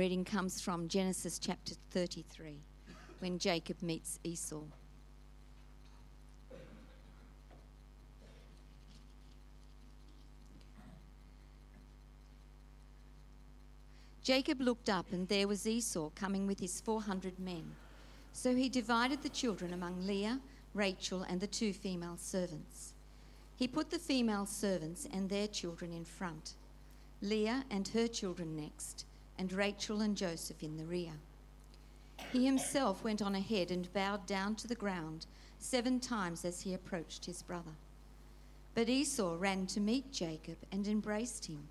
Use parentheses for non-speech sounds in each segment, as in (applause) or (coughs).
reading comes from Genesis chapter 33, when Jacob meets Esau. Jacob looked up, and there was Esau coming with his 400 men. So he divided the children among Leah, Rachel, and the two female servants. He put the female servants and their children in front, Leah and her children next, and Rachel and Joseph in the rear. He himself went on ahead and bowed down to the ground seven times as he approached his brother. But Esau ran to meet Jacob and embraced him.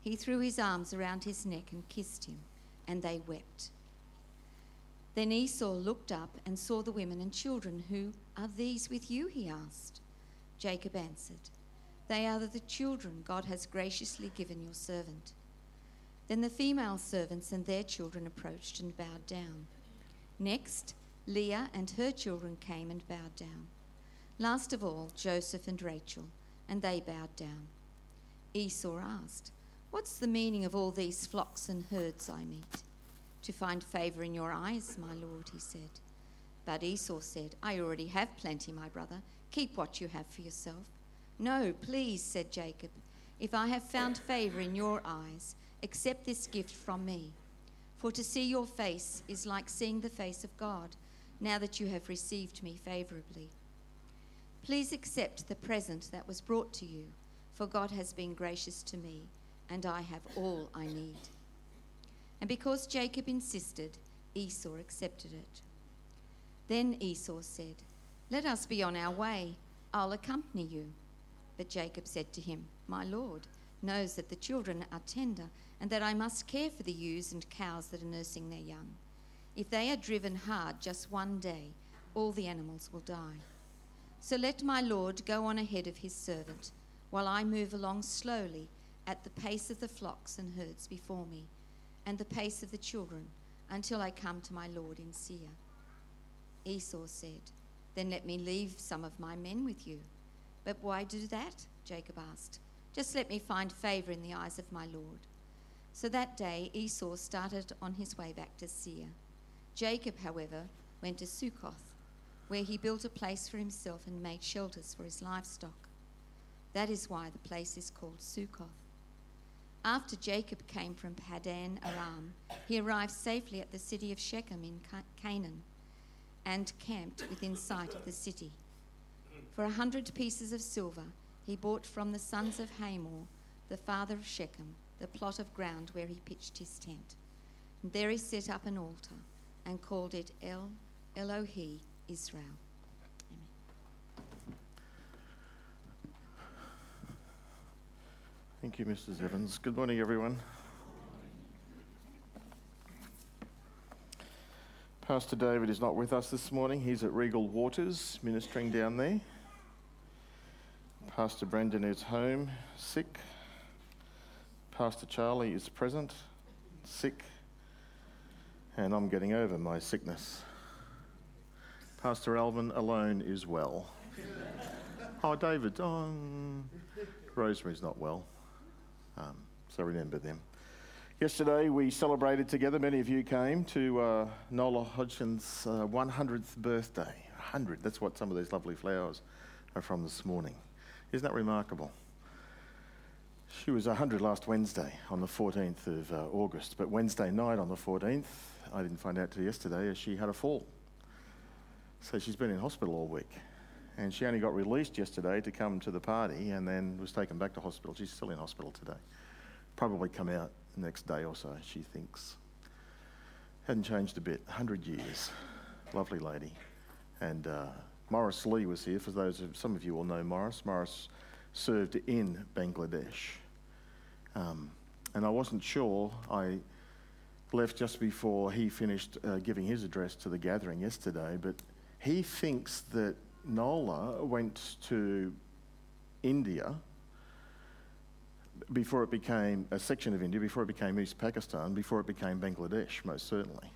He threw his arms around his neck and kissed him, and they wept. Then Esau looked up and saw the women and children. Who are these with you? he asked. Jacob answered, They are the children God has graciously given your servant. Then the female servants and their children approached and bowed down. Next, Leah and her children came and bowed down. Last of all, Joseph and Rachel, and they bowed down. Esau asked, What's the meaning of all these flocks and herds I meet? to find favor in your eyes, my lord, he said. But Esau said, I already have plenty, my brother. Keep what you have for yourself. No, please, said Jacob. If I have found favor in your eyes, accept this gift from me. For to see your face is like seeing the face of God, now that you have received me favorably. Please accept the present that was brought to you, for God has been gracious to me, and I have all I need. And because Jacob insisted, Esau accepted it. Then Esau said, Let us be on our way. I'll accompany you. But Jacob said to him, My Lord knows that the children are tender, and that I must care for the ewes and cows that are nursing their young. If they are driven hard just one day, all the animals will die. So let my Lord go on ahead of his servant, while I move along slowly at the pace of the flocks and herds before me and the pace of the children until I come to my Lord in Seir. Esau said, Then let me leave some of my men with you. But why do that? Jacob asked. Just let me find favor in the eyes of my Lord. So that day Esau started on his way back to Seir. Jacob, however, went to Succoth, where he built a place for himself and made shelters for his livestock. That is why the place is called Succoth. After Jacob came from Padan Aram, he arrived safely at the city of Shechem in Canaan and camped within sight of the city. For a hundred pieces of silver, he bought from the sons of Hamor, the father of Shechem, the plot of ground where he pitched his tent. And there he set up an altar and called it El Elohe Israel. Thank you, Mrs. Evans. Good morning, everyone. Pastor David is not with us this morning. He's at Regal Waters ministering down there. Pastor Brendan is home, sick. Pastor Charlie is present, sick. And I'm getting over my sickness. Pastor Alvin alone is well. (laughs) oh, David, oh, Rosemary's not well. Um, so remember them. Yesterday we celebrated together, many of you came to uh, Nola Hodgson's uh, 100th birthday. 100, that's what some of these lovely flowers are from this morning. Isn't that remarkable? She was 100 last Wednesday on the 14th of uh, August, but Wednesday night on the 14th, I didn't find out till yesterday, she had a fall. So she's been in hospital all week and she only got released yesterday to come to the party and then was taken back to hospital. She's still in hospital today. Probably come out the next day or so, she thinks. Hadn't changed a bit, 100 years. Lovely lady. And uh, Morris Lee was here, for those of some of you will know Morris. Morris served in Bangladesh. Um, and I wasn't sure. I left just before he finished uh, giving his address to the gathering yesterday, but he thinks that Nola went to India before it became a section of India, before it became East Pakistan, before it became Bangladesh, most certainly.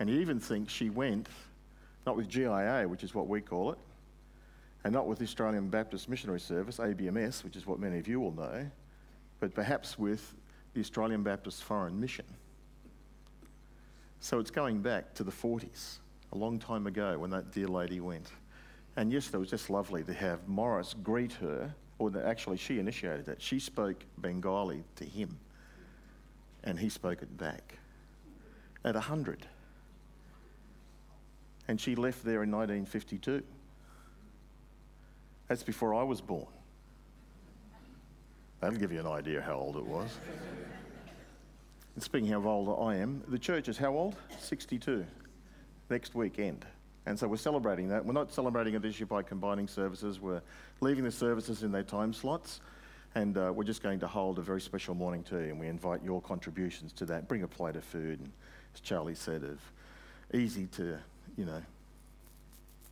And he even thinks she went not with GIA, which is what we call it, and not with the Australian Baptist Missionary Service, ABMS, which is what many of you will know, but perhaps with the Australian Baptist Foreign Mission. So it's going back to the 40s, a long time ago when that dear lady went. And yesterday was just lovely to have Morris greet her, or the, actually, she initiated that. She spoke Bengali to him, and he spoke it back at 100. And she left there in 1952. That's before I was born. That'll give you an idea how old it was. and speaking of how old I am, the church is how old? 62. Next weekend. And so we're celebrating that. We're not celebrating it this year by combining services. We're leaving the services in their time slots. And uh, we're just going to hold a very special morning tea. And we invite your contributions to that. Bring a plate of food. And as Charlie said, of easy to, you know.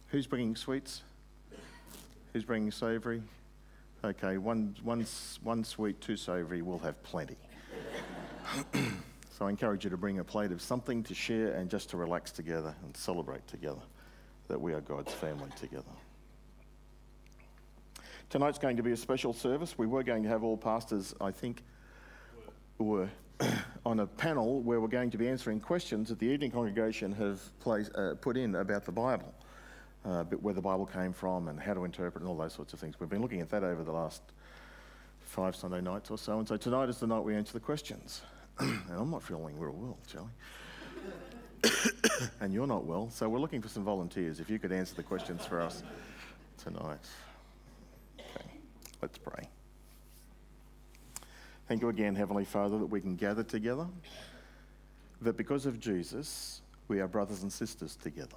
Who's bringing sweets? Who's bringing savoury? Okay, one, one, one sweet, two savoury, we'll have plenty. so I encourage you to bring a plate of something to share and just to relax together and celebrate together that we are God's family together. Tonight's going to be a special service. We were going to have all pastors, I think, were (coughs) on a panel where we're going to be answering questions that the evening congregation have placed, uh, put in about the Bible, uh, where the Bible came from and how to interpret and all those sorts of things. We've been looking at that over the last five Sunday nights or so, and so tonight is the night we answer the questions. (coughs) and I'm not feeling real well, Charlie. (coughs) and you're not well, so we're looking for some volunteers. If you could answer the questions for us tonight. Okay, let's pray. Thank you again, Heavenly Father, that we can gather together, that because of Jesus, we are brothers and sisters together,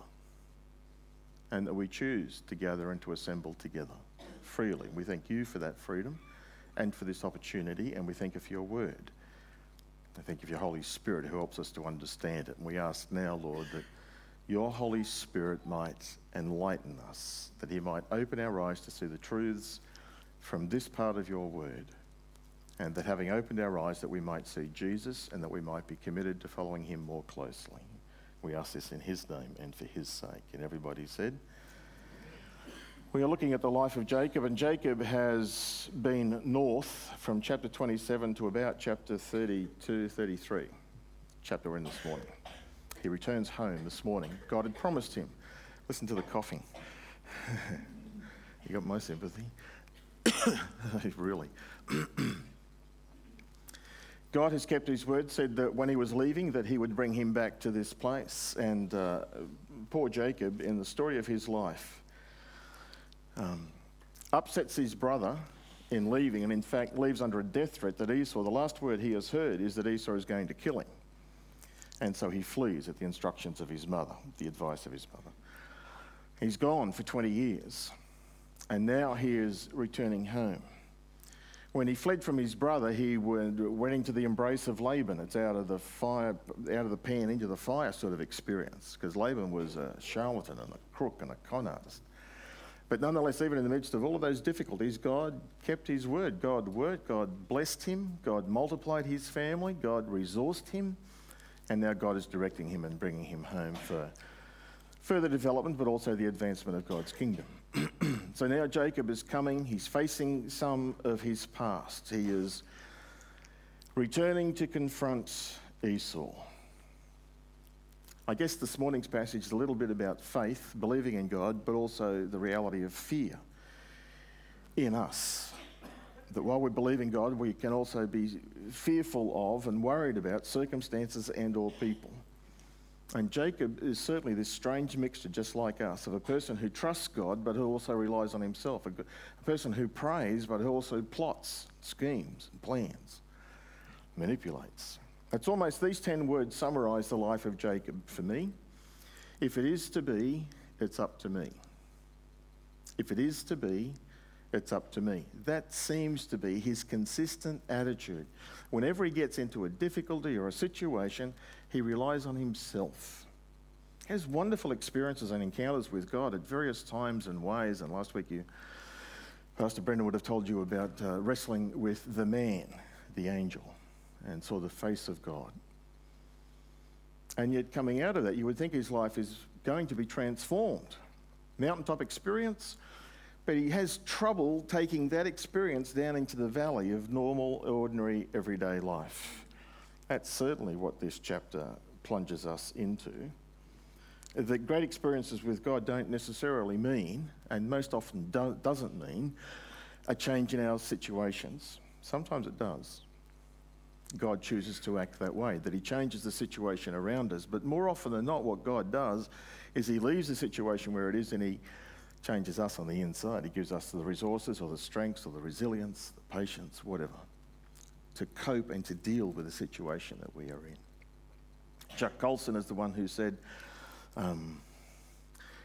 and that we choose to gather and to assemble together freely. We thank you for that freedom and for this opportunity, and we thank you for your word. I thank you for your Holy Spirit who helps us to understand it. And we ask now, Lord, that your Holy Spirit might enlighten us, that he might open our eyes to see the truths from this part of your word. And that having opened our eyes, that we might see Jesus and that we might be committed to following him more closely. We ask this in his name and for his sake. And everybody said, we are looking at the life of Jacob, and Jacob has been north from chapter 27 to about chapter 32, 33, chapter we're in this morning. He returns home this morning. God had promised him. Listen to the coughing. (laughs) you got my sympathy. (coughs) really. (coughs) God has kept his word, said that when he was leaving that he would bring him back to this place. And uh, poor Jacob, in the story of his life, um, upsets his brother in leaving, and in fact leaves under a death threat that Esau, the last word he has heard is that Esau is going to kill him. And so he flees at the instructions of his mother, the advice of his mother. He's gone for 20 years, and now he is returning home. When he fled from his brother, he went into the embrace of Laban. It's out of the fire, out of the pan into the fire sort of experience, because Laban was a charlatan and a crook and a con artist. But nonetheless, even in the midst of all of those difficulties, God kept his word. God worked, God blessed him, God multiplied his family, God resourced him, and now God is directing him and bringing him home for further development, but also the advancement of God's kingdom. (clears throat) so now Jacob is coming, he's facing some of his past. He is returning to confront Esau. I guess this morning's passage is a little bit about faith, believing in God, but also the reality of fear in us. That while we believe in God, we can also be fearful of and worried about circumstances and or people. And Jacob is certainly this strange mixture, just like us, of a person who trusts God but who also relies on himself, a, a person who prays but who also plots, schemes, and plans, manipulates. It's almost these 10 words summarize the life of Jacob for me. If it is to be, it's up to me. If it is to be, it's up to me. That seems to be his consistent attitude. Whenever he gets into a difficulty or a situation, he relies on himself. He has wonderful experiences and encounters with God at various times and ways. And last week, you, Pastor Brendan would have told you about uh, wrestling with the man, the angel and saw the face of God. And yet, coming out of that, you would think his life is going to be transformed. Mountaintop experience, but he has trouble taking that experience down into the valley of normal, ordinary, everyday life. That's certainly what this chapter plunges us into. That great experiences with God don't necessarily mean, and most often do- doesn't mean, a change in our situations. Sometimes it does. God chooses to act that way, that He changes the situation around us. But more often than not, what God does is He leaves the situation where it is and He changes us on the inside. He gives us the resources or the strengths or the resilience, the patience, whatever, to cope and to deal with the situation that we are in. Chuck Colson is the one who said, um,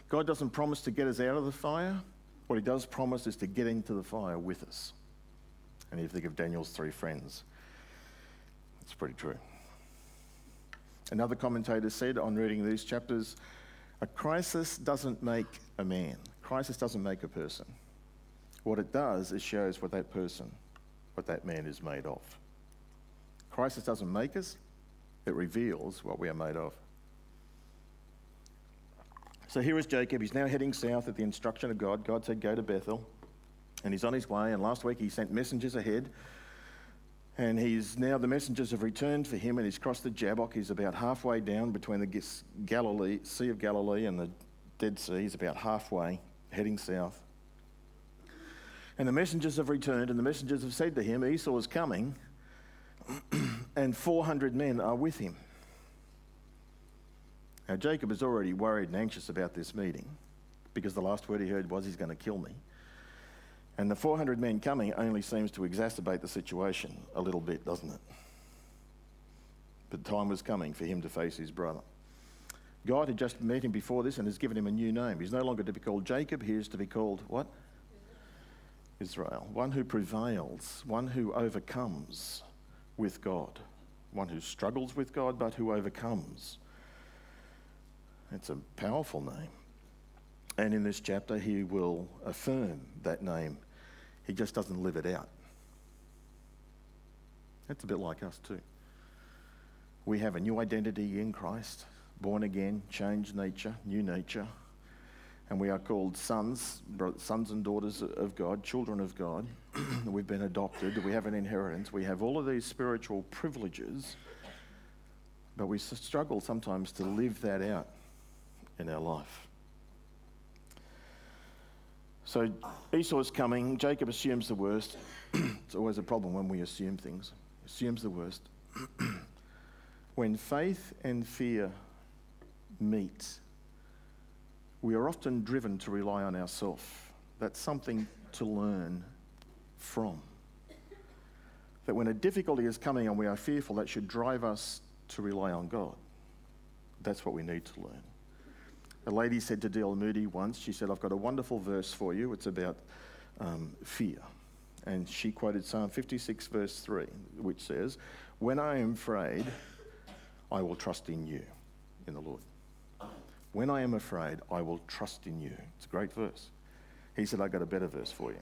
God doesn't promise to get us out of the fire. What he does promise is to get into the fire with us. And if you think of Daniel's three friends. It's pretty true. Another commentator said on reading these chapters a crisis doesn't make a man, crisis doesn't make a person. What it does is shows what that person, what that man is made of. Crisis doesn't make us, it reveals what we are made of. So here is Jacob. He's now heading south at the instruction of God. God said, Go to Bethel. And he's on his way. And last week he sent messengers ahead. And he's now, the messengers have returned for him and he's crossed the Jabbok. He's about halfway down between the Galilee, Sea of Galilee and the Dead Sea. He's about halfway, heading south. And the messengers have returned, and the messengers have said to him, Esau is coming, (clears throat) and 400 men are with him. Now, Jacob is already worried and anxious about this meeting because the last word he heard was, He's going to kill me. And the 400 men coming only seems to exacerbate the situation a little bit, doesn't it? But time was coming for him to face his brother. God had just met him before this and has given him a new name. He's no longer to be called Jacob, he is to be called what? Israel. One who prevails, one who overcomes with God, one who struggles with God but who overcomes. It's a powerful name. And in this chapter, he will affirm that name. He just doesn't live it out. That's a bit like us, too. We have a new identity in Christ, born again, changed nature, new nature. And we are called sons, sons and daughters of God, children of God. (clears throat) We've been adopted. We have an inheritance. We have all of these spiritual privileges. But we struggle sometimes to live that out in our life. So Esau is coming. Jacob assumes the worst. (clears throat) it's always a problem when we assume things. Assumes the worst. (clears throat) when faith and fear meet, we are often driven to rely on ourselves. That's something to learn from. That when a difficulty is coming and we are fearful, that should drive us to rely on God. That's what we need to learn. A lady said to D.L. Moody once, she said, I've got a wonderful verse for you. It's about um, fear. And she quoted Psalm 56, verse 3, which says, When I am afraid, I will trust in you, in the Lord. When I am afraid, I will trust in you. It's a great verse. He said, I've got a better verse for you.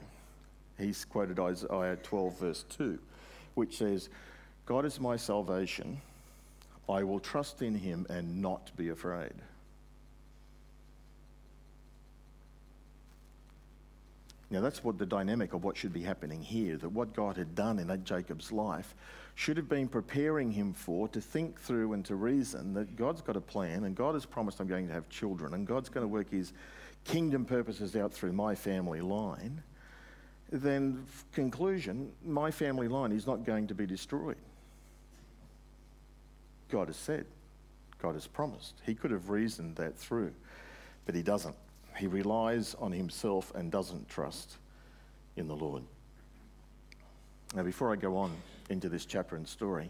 He's quoted Isaiah 12, verse 2, which says, God is my salvation. I will trust in him and not be afraid. Now, that's what the dynamic of what should be happening here, that what God had done in Jacob's life should have been preparing him for to think through and to reason that God's got a plan and God has promised I'm going to have children and God's going to work his kingdom purposes out through my family line. Then, conclusion, my family line is not going to be destroyed. God has said, God has promised. He could have reasoned that through, but he doesn't. He relies on himself and doesn't trust in the Lord. Now, before I go on into this chapter and story,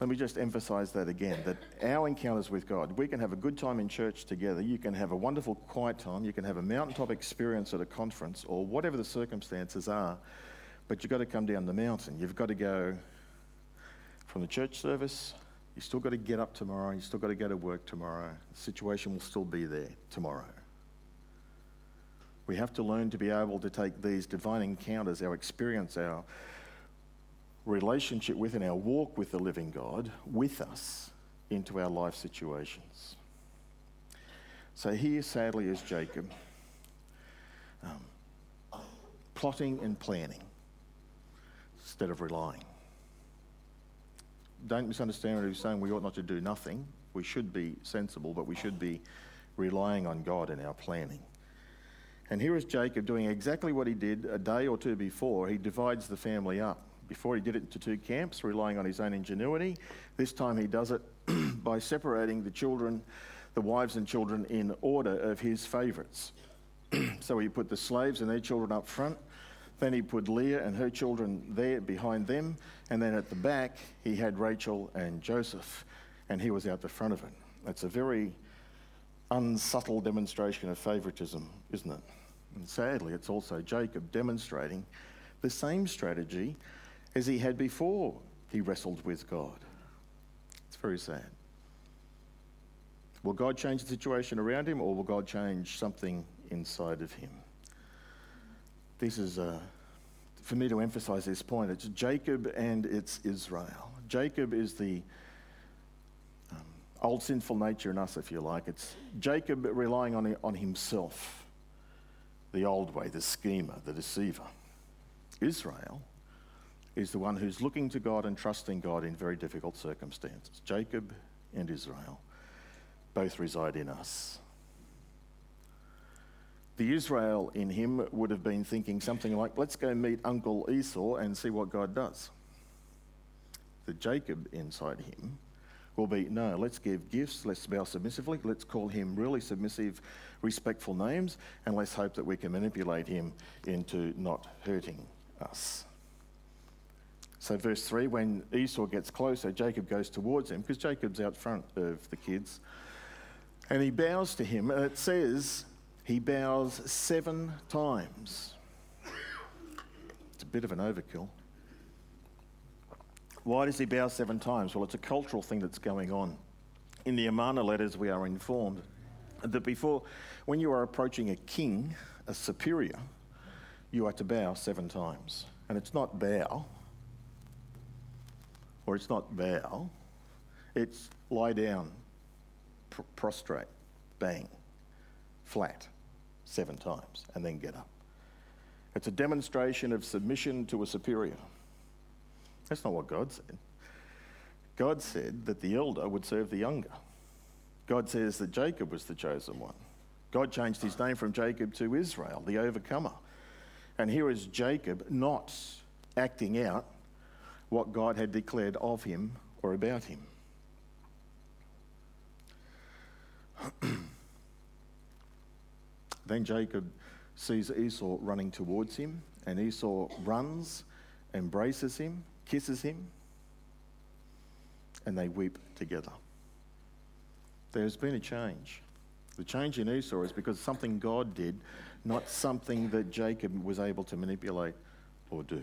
let me just emphasize that again that our encounters with God, we can have a good time in church together. You can have a wonderful quiet time. You can have a mountaintop experience at a conference or whatever the circumstances are. But you've got to come down the mountain. You've got to go from the church service. You've still got to get up tomorrow. You've still got to go to work tomorrow. The situation will still be there tomorrow. We have to learn to be able to take these divine encounters, our experience, our relationship with and our walk with the living God with us into our life situations. So here, sadly, is Jacob um, plotting and planning instead of relying. don't misunderstand what he's saying. We ought not to do nothing. We should be sensible, but we should be relying on God in our planning. And here is Jacob doing exactly what he did a day or two before. He divides the family up. Before he did it into two camps, relying on his own ingenuity. This time he does it (clears throat) by separating the children, the wives and children, in order of his favourites. (clears throat) so he put the slaves and their children up front. Then he put Leah and her children there behind them. And then at the back, he had Rachel and Joseph. And he was out the front of it. That's a very unsubtle demonstration of favouritism, isn't it? And sadly, it's also Jacob demonstrating the same strategy as he had before he wrestled with God. It's very sad. Will God change the situation around him or will God change something inside of him? This is, uh, for me to emphasize this point, it's Jacob and it's Israel. Jacob is the um, old sinful nature in us, if you like. It's Jacob relying on, on himself, the old way, the schemer, the deceiver. Israel is the one who's looking to God and trusting God in very difficult circumstances. Jacob and Israel both reside in us. The Israel in him would have been thinking something like, let's go meet Uncle Esau and see what God does. The Jacob inside him will be, no, let's give gifts, let's bow submissively, let's call him really submissive, respectful names, and let's hope that we can manipulate him into not hurting us. So, verse 3 when Esau gets closer, Jacob goes towards him because Jacob's out front of the kids. And he bows to him, and it says he bows seven times. It's a bit of an overkill. Why does he bow seven times? Well, it's a cultural thing that's going on. In the Amarna letters, we are informed that before, when you are approaching a king, a superior, you are to bow seven times. And it's not bow, or it's not bow, it's lie down, pr- prostrate, bang, flat, seven times, and then get up. It's a demonstration of submission to a superior. That's not what God said. God said that the elder would serve the younger. God says that Jacob was the chosen one. God changed his name from Jacob to Israel, the overcomer. And here is Jacob not acting out what God had declared of him or about him. then Jacob sees Esau running towards him, and Esau runs, embraces him, kisses him, and they weep together. There's been a change. The change in Esau is because something God did, not something that Jacob was able to manipulate or do.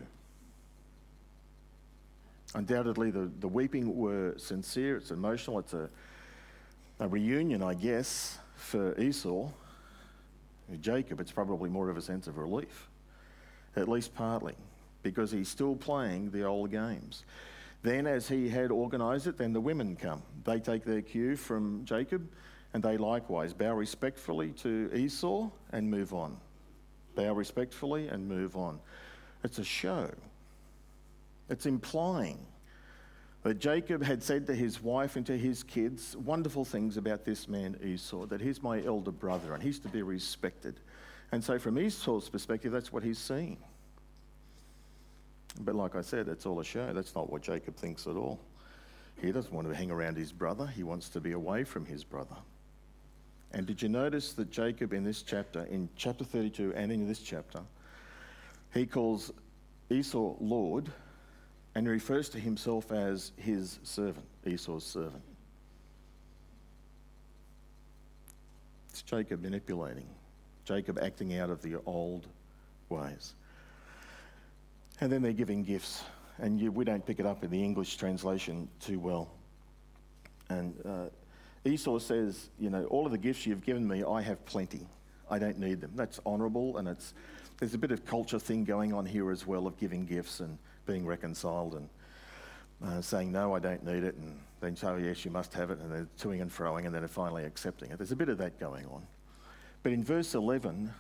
Undoubtedly, the, the weeping were sincere, it's emotional, it's a, a reunion, I guess, for Esau. Jacob, it's probably more of a sense of relief, at least partly, because he's still playing the old games. Then, as he had organised it, then the women come. They take their cue from Jacob, and they likewise bow respectfully to Esau and move on. Bow respectfully and move on. It's a show. It's implying that Jacob had said to his wife and to his kids wonderful things about this man Esau, that he's my elder brother and he's to be respected. And so, from Esau's perspective, that's what he's seeing. But, like I said, it's all a show. That's not what Jacob thinks at all. He doesn't want to hang around his brother, he wants to be away from his brother. And did you notice that Jacob in this chapter, in chapter 32 and in this chapter, he calls Esau Lord and refers to himself as his servant, Esau's servant. It's Jacob manipulating, Jacob acting out of the old ways. And then they're giving gifts, and you, we don't pick it up in the English translation too well. And uh, Esau says, You know, all of the gifts you've given me, I have plenty. I don't need them. That's honourable, and it's, there's a bit of culture thing going on here as well of giving gifts and being reconciled and uh, saying, No, I don't need it, and then so, yes, you must have it, and then toing and froing, and then finally accepting it. There's a bit of that going on. But in verse 11,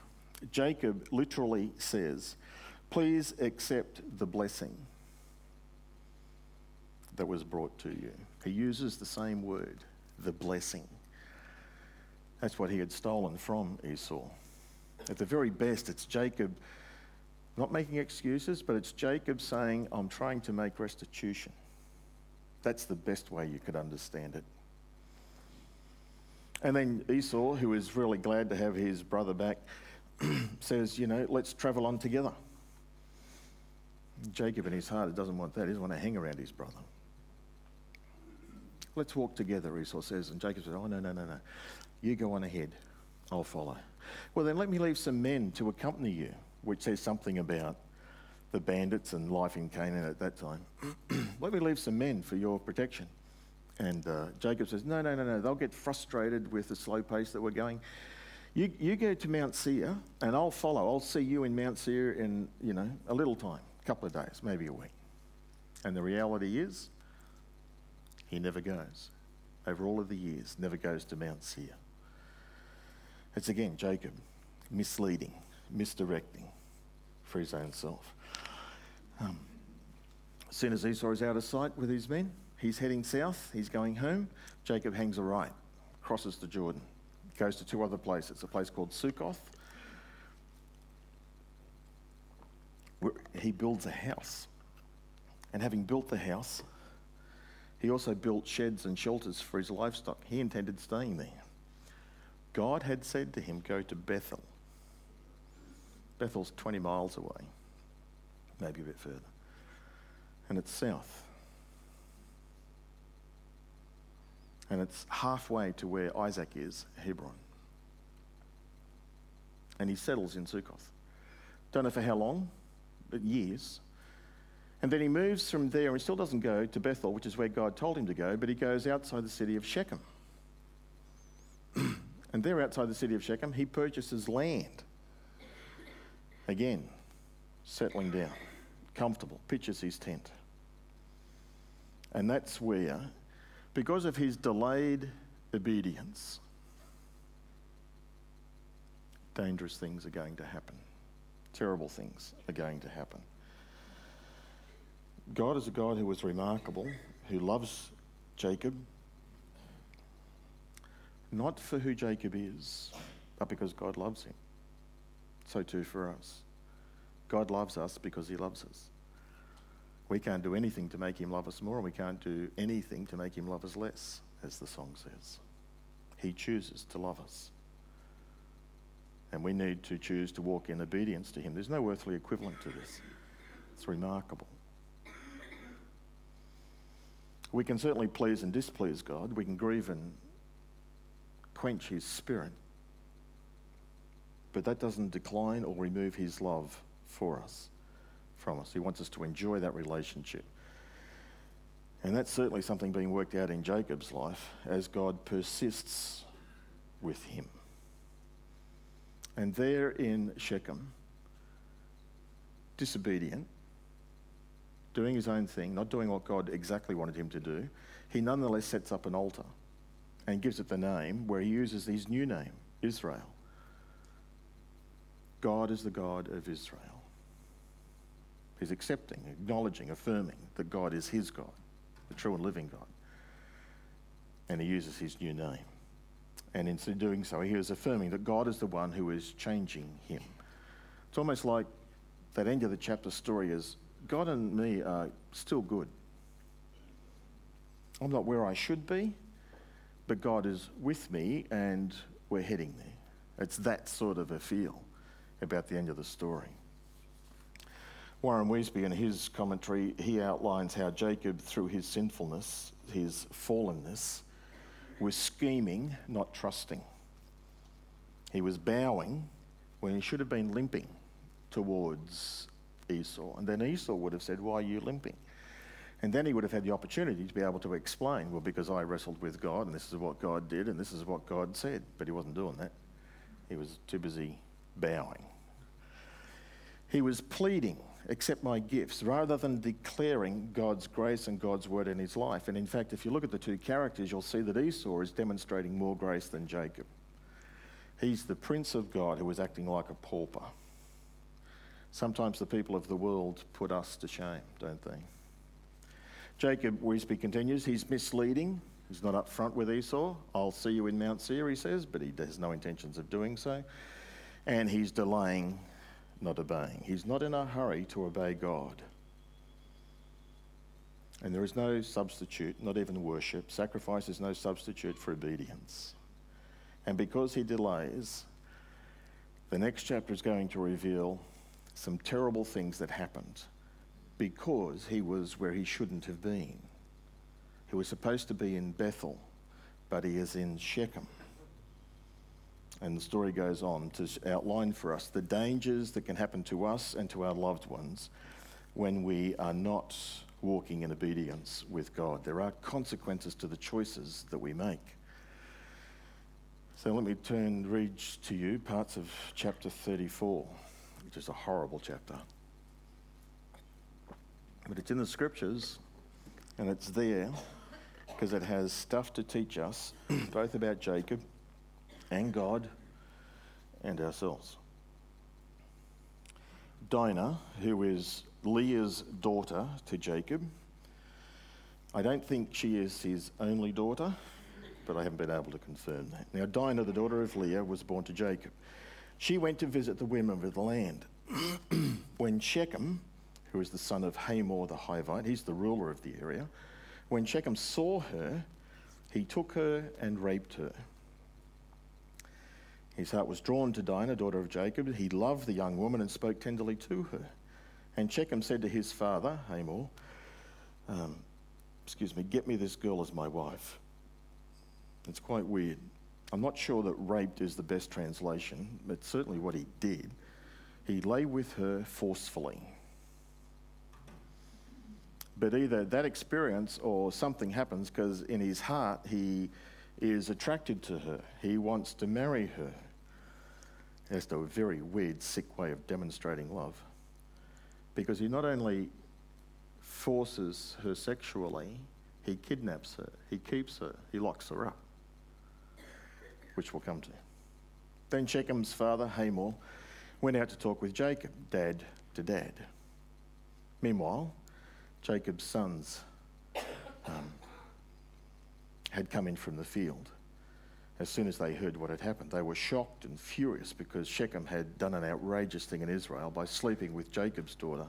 Jacob literally says, Please accept the blessing. that was brought to you. He uses the same word, the blessing. That's what he had stolen from Esau. At the very best, it's Jacob not making excuses, but it's Jacob saying, I'm trying to make restitution. That's the best way you could understand it. And then Esau, who is really glad to have his brother back, (clears throat) says, You know, let's travel on together. Jacob, in his heart, doesn't want that. He doesn't want to hang around his brother. Let's walk together, Esau says. And Jacob says, Oh, no, no, no, no. You go on ahead. I'll follow. Well, then let me leave some men to accompany you, which says something about the bandits and life in Canaan at that time. (clears throat) let me leave some men for your protection. And uh, Jacob says, No, no, no, no. They'll get frustrated with the slow pace that we're going. You, you go to Mount Seir, and I'll follow. I'll see you in Mount Seir in, you know, a little time, couple of days, maybe a week. And the reality is, he never goes. Over all of the years, never goes to Mount Seir. It's again Jacob misleading, misdirecting for his own self. Um, as soon as Esau is out of sight with his men, he's heading south, he's going home. Jacob hangs a right, crosses the Jordan, goes to two other places a place called Sukkoth. Where he builds a house. And having built the house, he also built sheds and shelters for his livestock. He intended staying there. God had said to him, Go to Bethel. Bethel's 20 miles away, maybe a bit further. And it's south. And it's halfway to where Isaac is, Hebron. And he settles in Sukkoth. Don't know for how long, years. And then he moves from there and still doesn't go to Bethel, which is where God told him to go, but he goes outside the city of Shechem. (clears throat) and there outside the city of Shechem, he purchases land. Again, settling down, comfortable, pitches his tent. And that's where because of his delayed obedience, dangerous things are going to happen. Terrible things are going to happen. God is a God who is remarkable, who loves Jacob, not for who Jacob is, but because God loves him. So too for us. God loves us because he loves us. We can't do anything to make him love us more, and we can't do anything to make him love us less, as the song says. He chooses to love us. And we need to choose to walk in obedience to him. There's no earthly equivalent to this. It's remarkable. We can certainly please and displease God. We can grieve and quench his spirit. But that doesn't decline or remove his love for us from us. He wants us to enjoy that relationship. And that's certainly something being worked out in Jacob's life as God persists with him. And there in Shechem, disobedient, doing his own thing, not doing what God exactly wanted him to do, he nonetheless sets up an altar and gives it the name where he uses his new name, Israel. God is the God of Israel. He's accepting, acknowledging, affirming that God is his God, the true and living God. And he uses his new name. And in doing so, he is affirming that God is the one who is changing him. It's almost like that end of the chapter story is God and me are still good. I'm not where I should be, but God is with me and we're heading there. It's that sort of a feel about the end of the story. Warren Wiersbe, in his commentary, he outlines how Jacob, through his sinfulness, his fallenness, was scheming, not trusting. He was bowing when he should have been limping towards Esau. And then Esau would have said, Why are you limping? And then he would have had the opportunity to be able to explain, Well, because I wrestled with God, and this is what God did, and this is what God said. But he wasn't doing that. He was too busy bowing. He was pleading accept my gifts, rather than declaring God's grace and God's word in his life. And in fact, if you look at the two characters, you'll see that Esau is demonstrating more grace than Jacob. He's the prince of God who is acting like a pauper. Sometimes the people of the world put us to shame, don't they? Jacob Wiersbe continues, he's misleading. He's not up front with Esau. I'll see you in Mount Seir, he says, but he has no intentions of doing so. And he's delaying, not obeying. He's not in a hurry to obey God. And there is no substitute, not even worship. Sacrifice is no substitute for obedience. And because he delays, the next chapter is going to reveal some terrible things that happened because he was where he shouldn't have been. He was supposed to be in Bethel, but he is in Shechem. And the story goes on to outline for us the dangers that can happen to us and to our loved ones when we are not walking in obedience with God. There are consequences to the choices that we make. So let me turn, read to you parts of chapter 34, which is a horrible chapter. But it's in the scriptures, and it's there because it has stuff to teach us, (clears throat) both about Jacob and God and ourselves. Dinah, who is Leah's daughter to Jacob. I don't think she is his only daughter, but I haven't been able to confirm that. Now, Dinah, the daughter of Leah, was born to Jacob. She went to visit the women of the land. (clears throat) when Shechem, who is the son of Hamor the Hivite, he's the ruler of the area, when Shechem saw her, he took her and raped her. His heart was drawn to Dinah, daughter of Jacob. He loved the young woman and spoke tenderly to her. And Shechem said to his father, Hamor, um, excuse me, get me this girl as my wife. It's quite weird. I'm not sure that raped is the best translation, but certainly what he did. He lay with her forcefully. But either that experience or something happens because in his heart he is attracted to her. He wants to marry her. That's a very weird, sick way of demonstrating love because he not only forces her sexually, he kidnaps her, he keeps her, he locks her up, which we'll come to. Then Shechem's father, Hamor, went out to talk with Jacob, dad to dad. Meanwhile, Jacob's sons um, had come in from the field as soon as they heard what had happened. They were shocked and furious because Shechem had done an outrageous thing in Israel by sleeping with Jacob's daughter,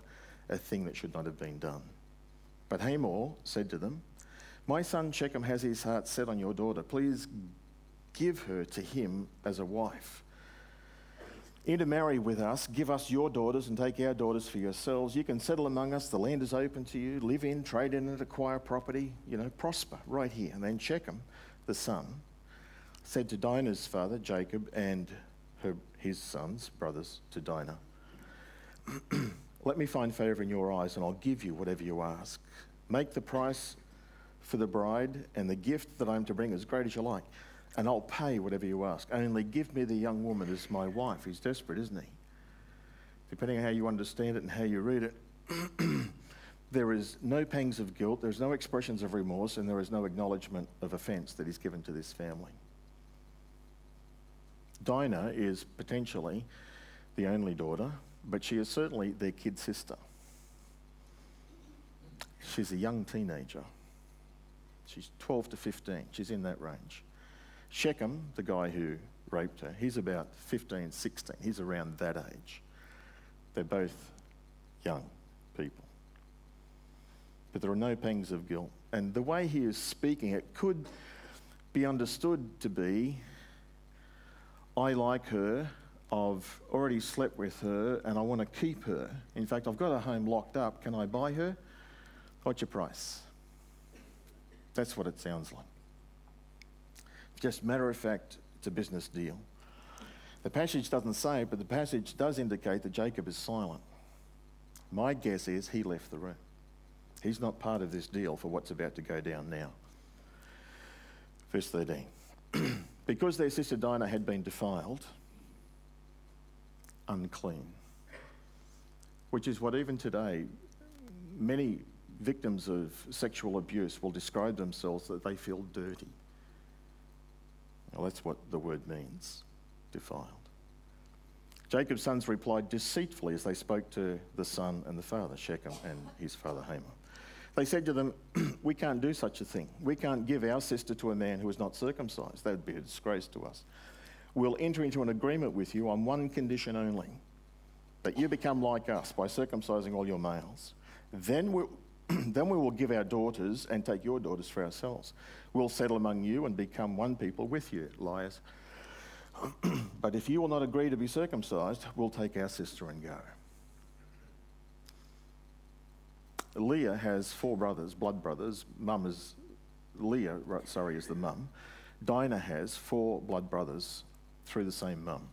a thing that should not have been done. But Hamor said to them, My son Shechem has his heart set on your daughter. Please give her to him as a wife. Intermarry with us, give us your daughters, and take our daughters for yourselves. You can settle among us, the land is open to you, live in, trade in it, acquire property, you know, prosper right here. And then Shechem, the son, said to Dinah's father, Jacob, and her, his sons, brothers, to Dinah, (clears throat) Let me find favour in your eyes, and I'll give you whatever you ask. Make the price for the bride and the gift that I'm to bring as great as you like, and I'll pay whatever you ask. Only give me the young woman as my wife. He's desperate, isn't he? Depending on how you understand it and how you read it, (clears throat) there is no pangs of guilt, there's no expressions of remorse, and there is no acknowledgement of offence that is given to this family. Dinah is potentially the only daughter, but she is certainly their kid sister. She's a young teenager. She's 12 to 15. She's in that range. Shechem, the guy who raped her, he's about 15, 16. He's around that age. They're both young people. But there are no pangs of guilt. And the way he is speaking, it could be understood to be I like her, I've already slept with her, and I want to keep her. In fact, I've got her home locked up. Can I buy her? What's your price? That's what it sounds like. Just matter of fact, it's a business deal. The passage doesn't say, it, but the passage does indicate that Jacob is silent. My guess is he left the room. He's not part of this deal for what's about to go down now. Verse 13. (clears throat) because their sister Dinah had been defiled, unclean. Which is what even today many victims of sexual abuse will describe themselves that they feel dirty. Well, that's what the word means defiled. Jacob's sons replied deceitfully as they spoke to the son and the father, Shechem and his father Hamor. They said to them, (clears throat) We can't do such a thing. We can't give our sister to a man who is not circumcised. That would be a disgrace to us. We'll enter into an agreement with you on one condition only that you become like us by circumcising all your males. Then we, (clears throat) then we will give our daughters and take your daughters for ourselves. We'll settle among you and become one people with you, liars. (clears throat) but if you will not agree to be circumcised, we'll take our sister and go. Leah has four brothers, blood brothers. Mum is Leah, sorry, is the mum. Dinah has four blood brothers through the same mum.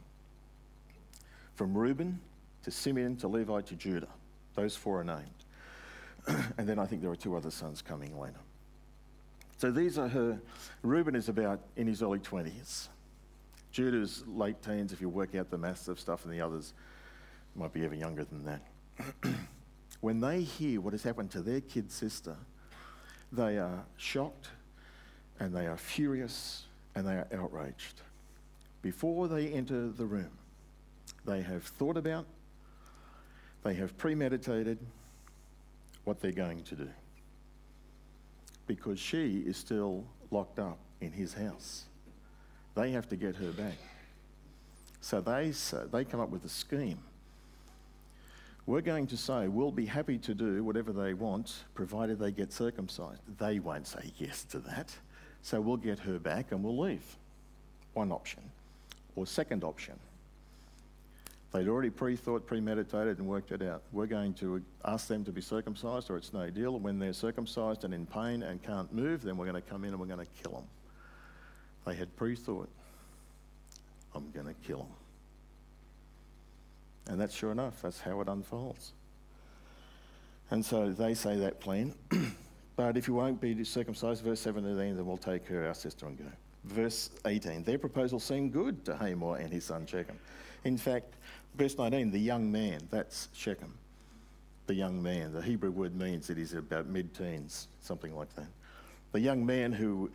From Reuben to Simeon to Levi to Judah. Those four are named. (clears throat) and then I think there are two other sons coming later. So these are her. Reuben is about in his early 20s. Judah's late teens, if you work out the maths of stuff, and the others might be even younger than that. (clears throat) when they hear what has happened to their kid sister, they are shocked and they are furious and they are outraged. Before they enter the room, they have thought about, they have premeditated what they're going to do. Because she is still locked up in his house. They have to get her back. So they, say, they come up with a scheme we're going to say we'll be happy to do whatever they want, provided they get circumcised. They won't say yes to that. So we'll get her back and we'll leave. One option. Or second option. They'd already pre thought, premeditated, and worked it out. We're going to ask them to be circumcised, or it's no deal. When they're circumcised and in pain and can't move, then we're going to come in and we're going to kill them. They had pre thought, I'm going to kill them. And that's sure enough, that's how it unfolds. And so they say that plan. (clears throat) but if you won't be circumcised, verse 17, then we'll take her, our sister, and go. Verse 18, their proposal seemed good to Hamor and his son Shechem. In fact, verse 19, the young man, that's Shechem. The young man. The Hebrew word means that he's about mid teens, something like that. The young man who,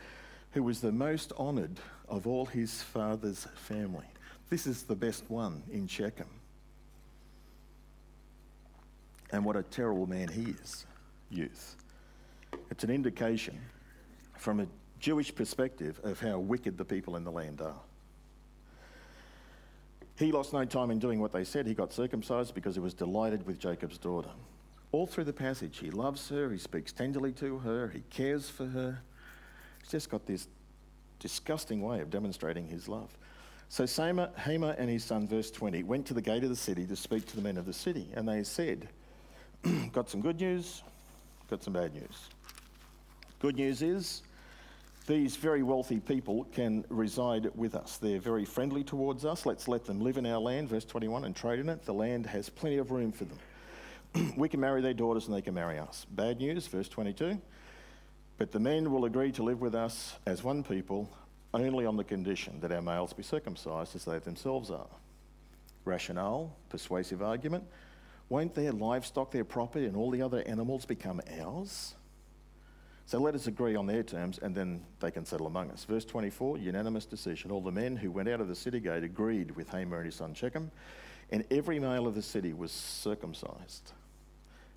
who was the most honoured of all his father's family. This is the best one in Shechem. And what a terrible man he is, youth. It's an indication from a Jewish perspective of how wicked the people in the land are. He lost no time in doing what they said. He got circumcised because he was delighted with Jacob's daughter. All through the passage, he loves her, he speaks tenderly to her, he cares for her. He's just got this disgusting way of demonstrating his love. So Hamor and his son, verse 20, went to the gate of the city to speak to the men of the city, and they said, (clears throat) got some good news, got some bad news. Good news is these very wealthy people can reside with us. They're very friendly towards us. Let's let them live in our land, verse 21, and trade in it. The land has plenty of room for them. (clears throat) we can marry their daughters and they can marry us. Bad news, verse 22. But the men will agree to live with us as one people only on the condition that our males be circumcised as they themselves are. Rationale, persuasive argument. Won't their livestock, their property, and all the other animals become ours? So let us agree on their terms, and then they can settle among us. Verse 24 unanimous decision. All the men who went out of the city gate agreed with Hamor and his son Shechem, and every male of the city was circumcised.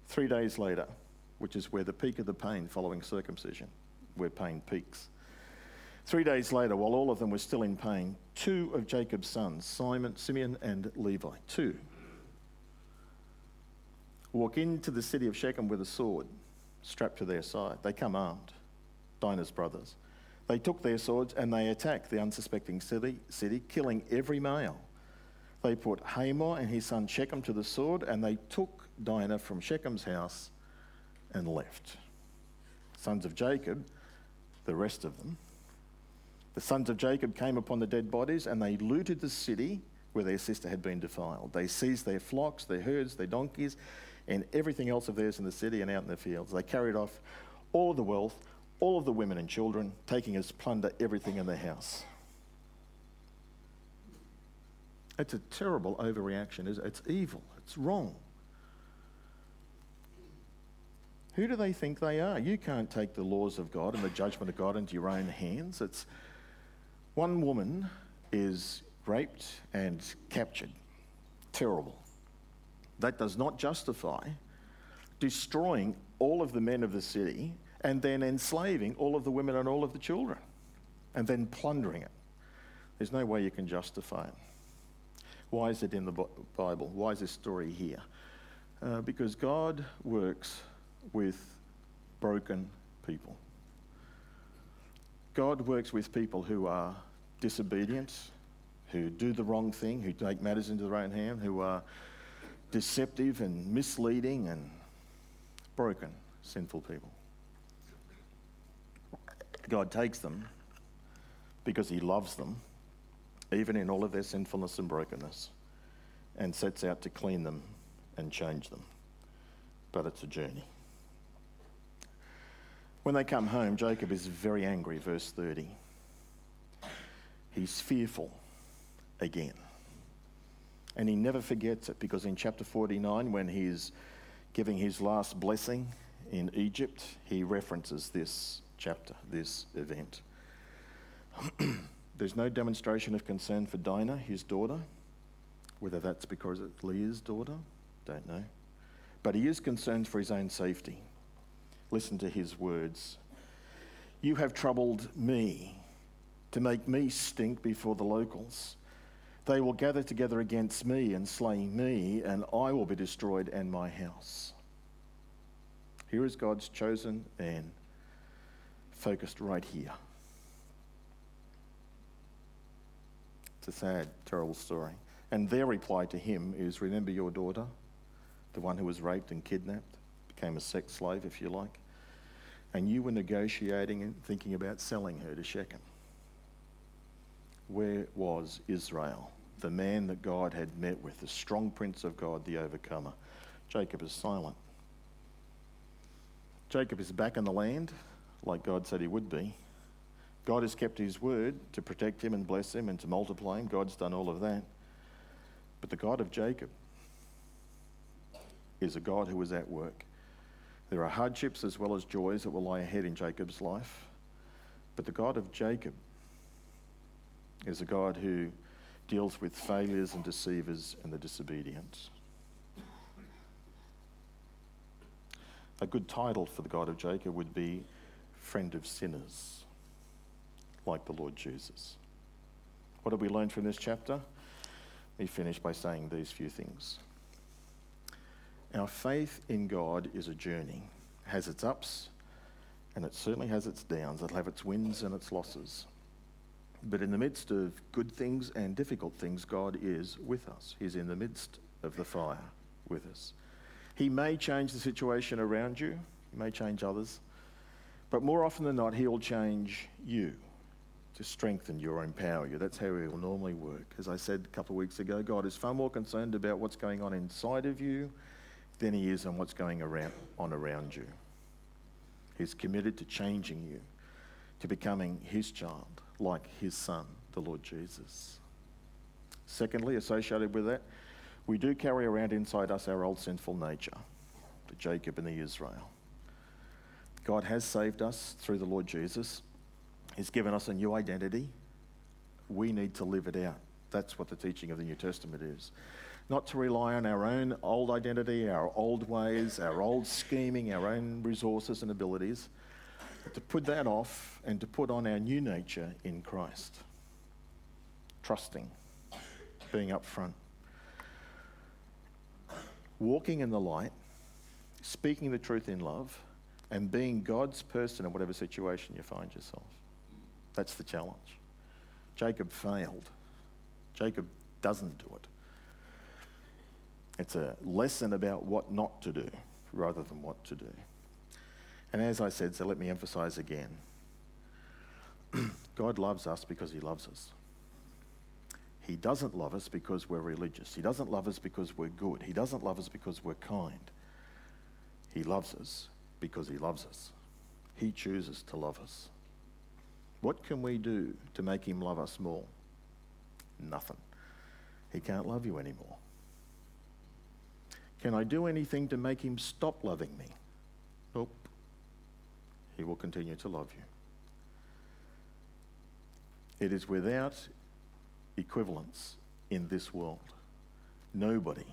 Three days later, which is where the peak of the pain following circumcision, where pain peaks. Three days later, while all of them were still in pain, two of Jacob's sons, Simon, Simeon, and Levi, two walk into the city of Shechem with a sword strapped to their side. They come armed, Dinah's brothers. They took their swords and they attacked the unsuspecting city, city, killing every male. They put Hamor and his son Shechem to the sword, and they took Dinah from Shechem's house and left. Sons of Jacob, the rest of them. The sons of Jacob came upon the dead bodies and they looted the city where their sister had been defiled. They seized their flocks, their herds, their donkeys, and everything else of theirs in the city and out in the fields. They carried off all of the wealth, all of the women and children, taking as plunder everything in their house. It's a terrible overreaction. It's evil. It's wrong. Who do they think they are? You can't take the laws of God and the judgment of God into your own hands. It's one woman is raped and captured. Terrible that does not justify destroying all of the men of the city and then enslaving all of the women and all of the children and then plundering it. There's no way you can justify it. Why is it in the Bible? Why is this story here? Uh, because God works with broken people. God works with people who are disobedient, who do the wrong thing, who take matters into their own hand, who are deceptive and misleading and broken, sinful people. God takes them because He loves them even in all of their sinfulness and brokenness, and sets out to clean them and change them. But it's a journey. When they come home, Jacob is very angry, verse 30. He's fearful again. And he never forgets it because in chapter 49, when he's giving his last blessing in Egypt, he references this chapter, this event. (clears throat) There's no demonstration of concern for Dinah, his daughter. Whether that's because it's Leah's daughter, don't know. But he is concerned for his own safety. Listen to his words You have troubled me to make me stink before the locals. They will gather together against me and slay me, and I will be destroyed and my house. Here is God's chosen man, focused right here. It's a sad, terrible story. And their reply to him is Remember your daughter, the one who was raped and kidnapped, became a sex slave, if you like. And you were negotiating and thinking about selling her to Shechem. Where was Israel, the man that God had met with, the strong prince of God, the overcomer? Jacob is silent. Jacob is back in the land, like God said he would be. God has kept his word to protect him and bless him and to multiply him. God's done all of that. But the God of Jacob is a God who is at work. There are hardships as well as joys that will lie ahead in Jacob's life. But the God of Jacob is a God who deals with failures and deceivers and the disobedient. A good title for the God of Jacob would be Friend of Sinners like the Lord Jesus. What have we learned from this chapter? We finish by saying these few things. Our faith in God is a journey, it has its ups, and it certainly has its downs. It'll have its wins and its losses. But in the midst of good things and difficult things, God is with us. He's in the midst of the fire with us. He may change the situation around you, He may change others, but more often than not, He will change you to strengthen you or empower you. That's how He will normally work. As I said a couple of weeks ago, God is far more concerned about what's going on inside of you than He is on what's going around, on around you. He's committed to changing you, to becoming His child, like His Son, the Lord Jesus. Secondly, associated with that, we do carry around inside us our old sinful nature, the Jacob and the Israel. God has saved us through the Lord Jesus. He's given us a new identity. We need to live it out. That's what the teaching of the New Testament is. Not to rely on our own old identity, our old ways, our old scheming, our own resources and abilities, to put that off and to put on our new nature in Christ. Trusting, being upfront, walking in the light, speaking the truth in love, and being God's person in whatever situation you find yourself. That's the challenge. Jacob failed. Jacob doesn't do it. It's a lesson about what not to do rather than what to do. And as I said, so let me emphasize again (clears throat) God loves us because He loves us. He doesn't love us because we're religious. He doesn't love us because we're good. He doesn't love us because we're kind. He loves us because He loves us. He chooses to love us. What can we do to make him love us more? Nothing. He can't love you anymore. Can I do anything to make him stop loving me? He will continue to love you. It is without equivalence in this world. Nobody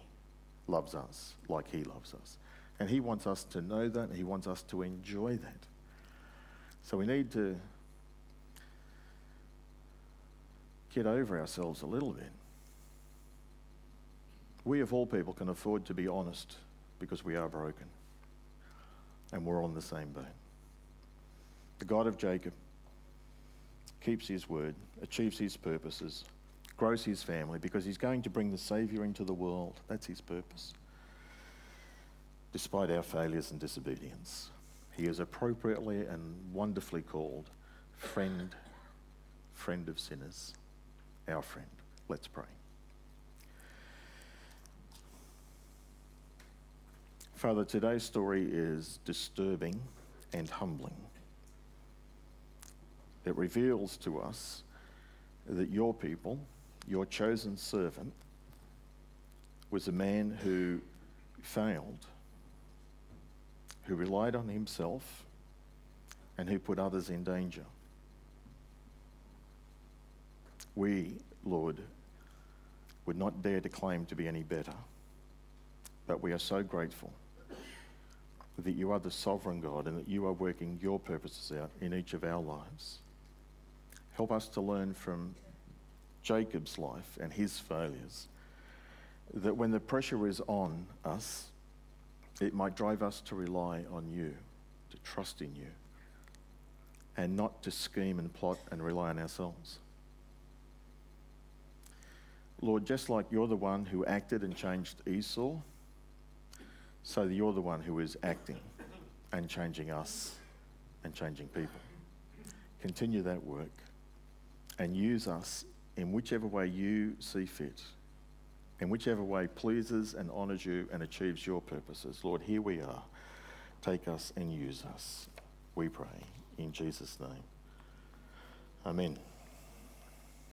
loves us like he loves us. And He wants us to know that, He wants us to enjoy that. So we need to get over ourselves a little bit. We, of all people, can afford to be honest because we are broken and we're on the same boat. The God of Jacob keeps his word, achieves his purposes, grows his family because he's going to bring the Saviour into the world. That's his purpose. Despite our failures and disobedience, he is appropriately and wonderfully called friend, friend of sinners, our friend. Let's pray. Father, today's story is disturbing and humbling. It reveals to us that your people, your chosen servant, was a man who failed, who relied on himself, and who put others in danger. We, Lord, would not dare to claim to be any better, but we are so grateful that you are the sovereign God and that you are working your purposes out in each of our lives. Help us to learn from Jacob's life and his failures that when the pressure is on us, it might drive us to rely on you, to trust in you, and not to scheme and plot and rely on ourselves. Lord, just like you're the one who acted and changed Esau, so you're the one who is acting and changing us and changing people. Continue that work and use us in whichever way you see fit, in whichever way pleases and honours you and achieves your purposes. Lord, here we are. Take us and use us. We pray in Jesus' name. Amen.